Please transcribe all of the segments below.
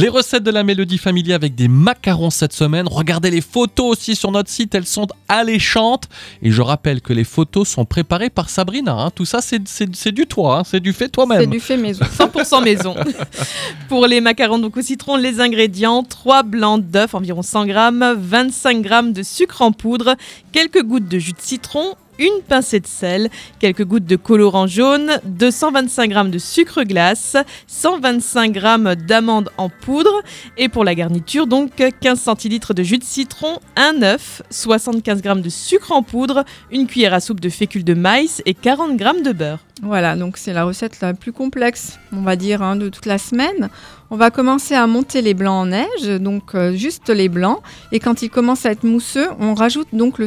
Les recettes de la Mélodie Family avec des macarons cette semaine. Regardez les photos aussi sur notre site, elles sont alléchantes. Et je rappelle que les photos sont préparées par Sabrina. hein. Tout ça, c'est- c'est c'est du toi, hein. c'est du fait C'est toi-même. du fait maison. 100% maison. Pour les macarons donc au citron, les ingrédients 3 blancs d'œufs, environ 100 grammes, 25 grammes de sucre en poudre, quelques gouttes de jus de citron, une pincée de sel, quelques gouttes de colorant jaune, 225 grammes de sucre glace, 125 grammes d'amandes en poudre et pour la garniture donc 15 centilitres de jus de citron, un œuf, 75 grammes de sucre en poudre, une cuillère à soupe de fécule de maïs et 40 grammes de beurre. Voilà, donc c'est la recette la plus complexe, on va dire, hein, de toute la semaine. On va commencer à monter les blancs en neige, donc euh, juste les blancs. Et quand ils commencent à être mousseux, on rajoute donc le,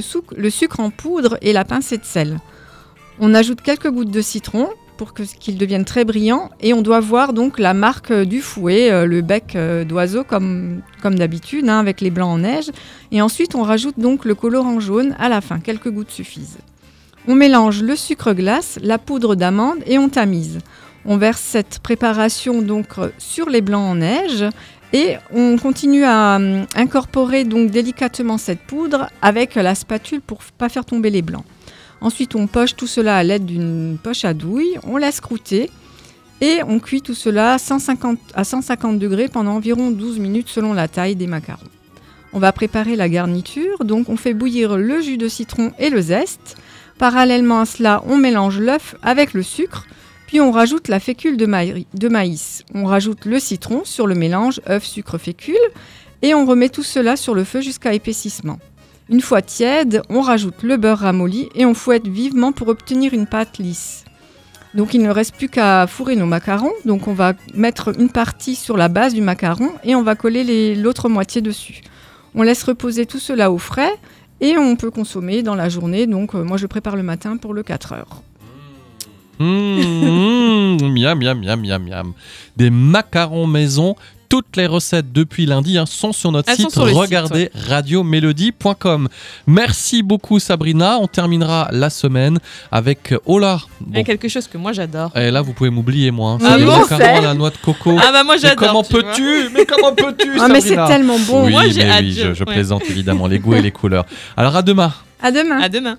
sucre en poudre et la pincée de sel. On ajoute quelques gouttes de citron pour qu'ils deviennent très brillants. Et on doit voir donc la marque euh, du fouet, euh, le bec d'oiseau comme, comme d'habitude, hein, avec les blancs en neige. Et ensuite, on rajoute donc le colorant jaune à la fin. Quelques gouttes suffisent. On mélange le sucre glace, la poudre d'amande et on tamise. On verse cette préparation donc euh, sur les blancs en neige et on continue à hum, incorporer donc délicatement cette poudre avec la spatule pour pas faire tomber les blancs. Ensuite, on poche tout cela à l'aide d'une poche à douille, on laisse croûter et on cuit tout cela à 150, à 150 degrés pendant environ 12 minutes selon la taille des macarons. On va préparer la garniture, donc on fait bouillir le jus de citron et le zeste. Parallèlement à cela, on mélange l'œuf avec le sucre, puis on rajoute la fécule de, maï- de maïs. On rajoute le citron sur le mélange œuf, sucre, fécule, et on remet tout cela sur le feu jusqu'à épaississement. Une fois tiède, on rajoute le beurre ramolli et on fouette vivement pour obtenir une pâte lisse. Donc il ne reste plus qu'à fourrer nos macarons. Donc on va mettre une partie sur la base du macaron et on va coller l'autre moitié dessus. On laisse reposer tout cela au frais et on peut consommer dans la journée. Donc euh, moi je prépare le matin pour le 4 heures. Mmh, mmh, miam, miam, miam, miam, miam. Des macarons maison. Toutes les recettes depuis lundi hein, sont sur notre Elles site. sur le site, Regardez radiomélodie.com. Merci beaucoup Sabrina. On terminera la semaine avec Ola. Il y Bon. a quelque chose que moi j'adore. Et là, vous pouvez m'oublier, moi. hein. Ah bon, la noix de coco. Ah bah moi mais j'adore. comment peux-tu? Mais comment peux-tu Ah mais c'est tellement bon. Oui, Moi, j'ai oui, je, je- je ouais. plaisante évidemment. Les goûts et les couleurs. Alors à demain. À demain. À demain.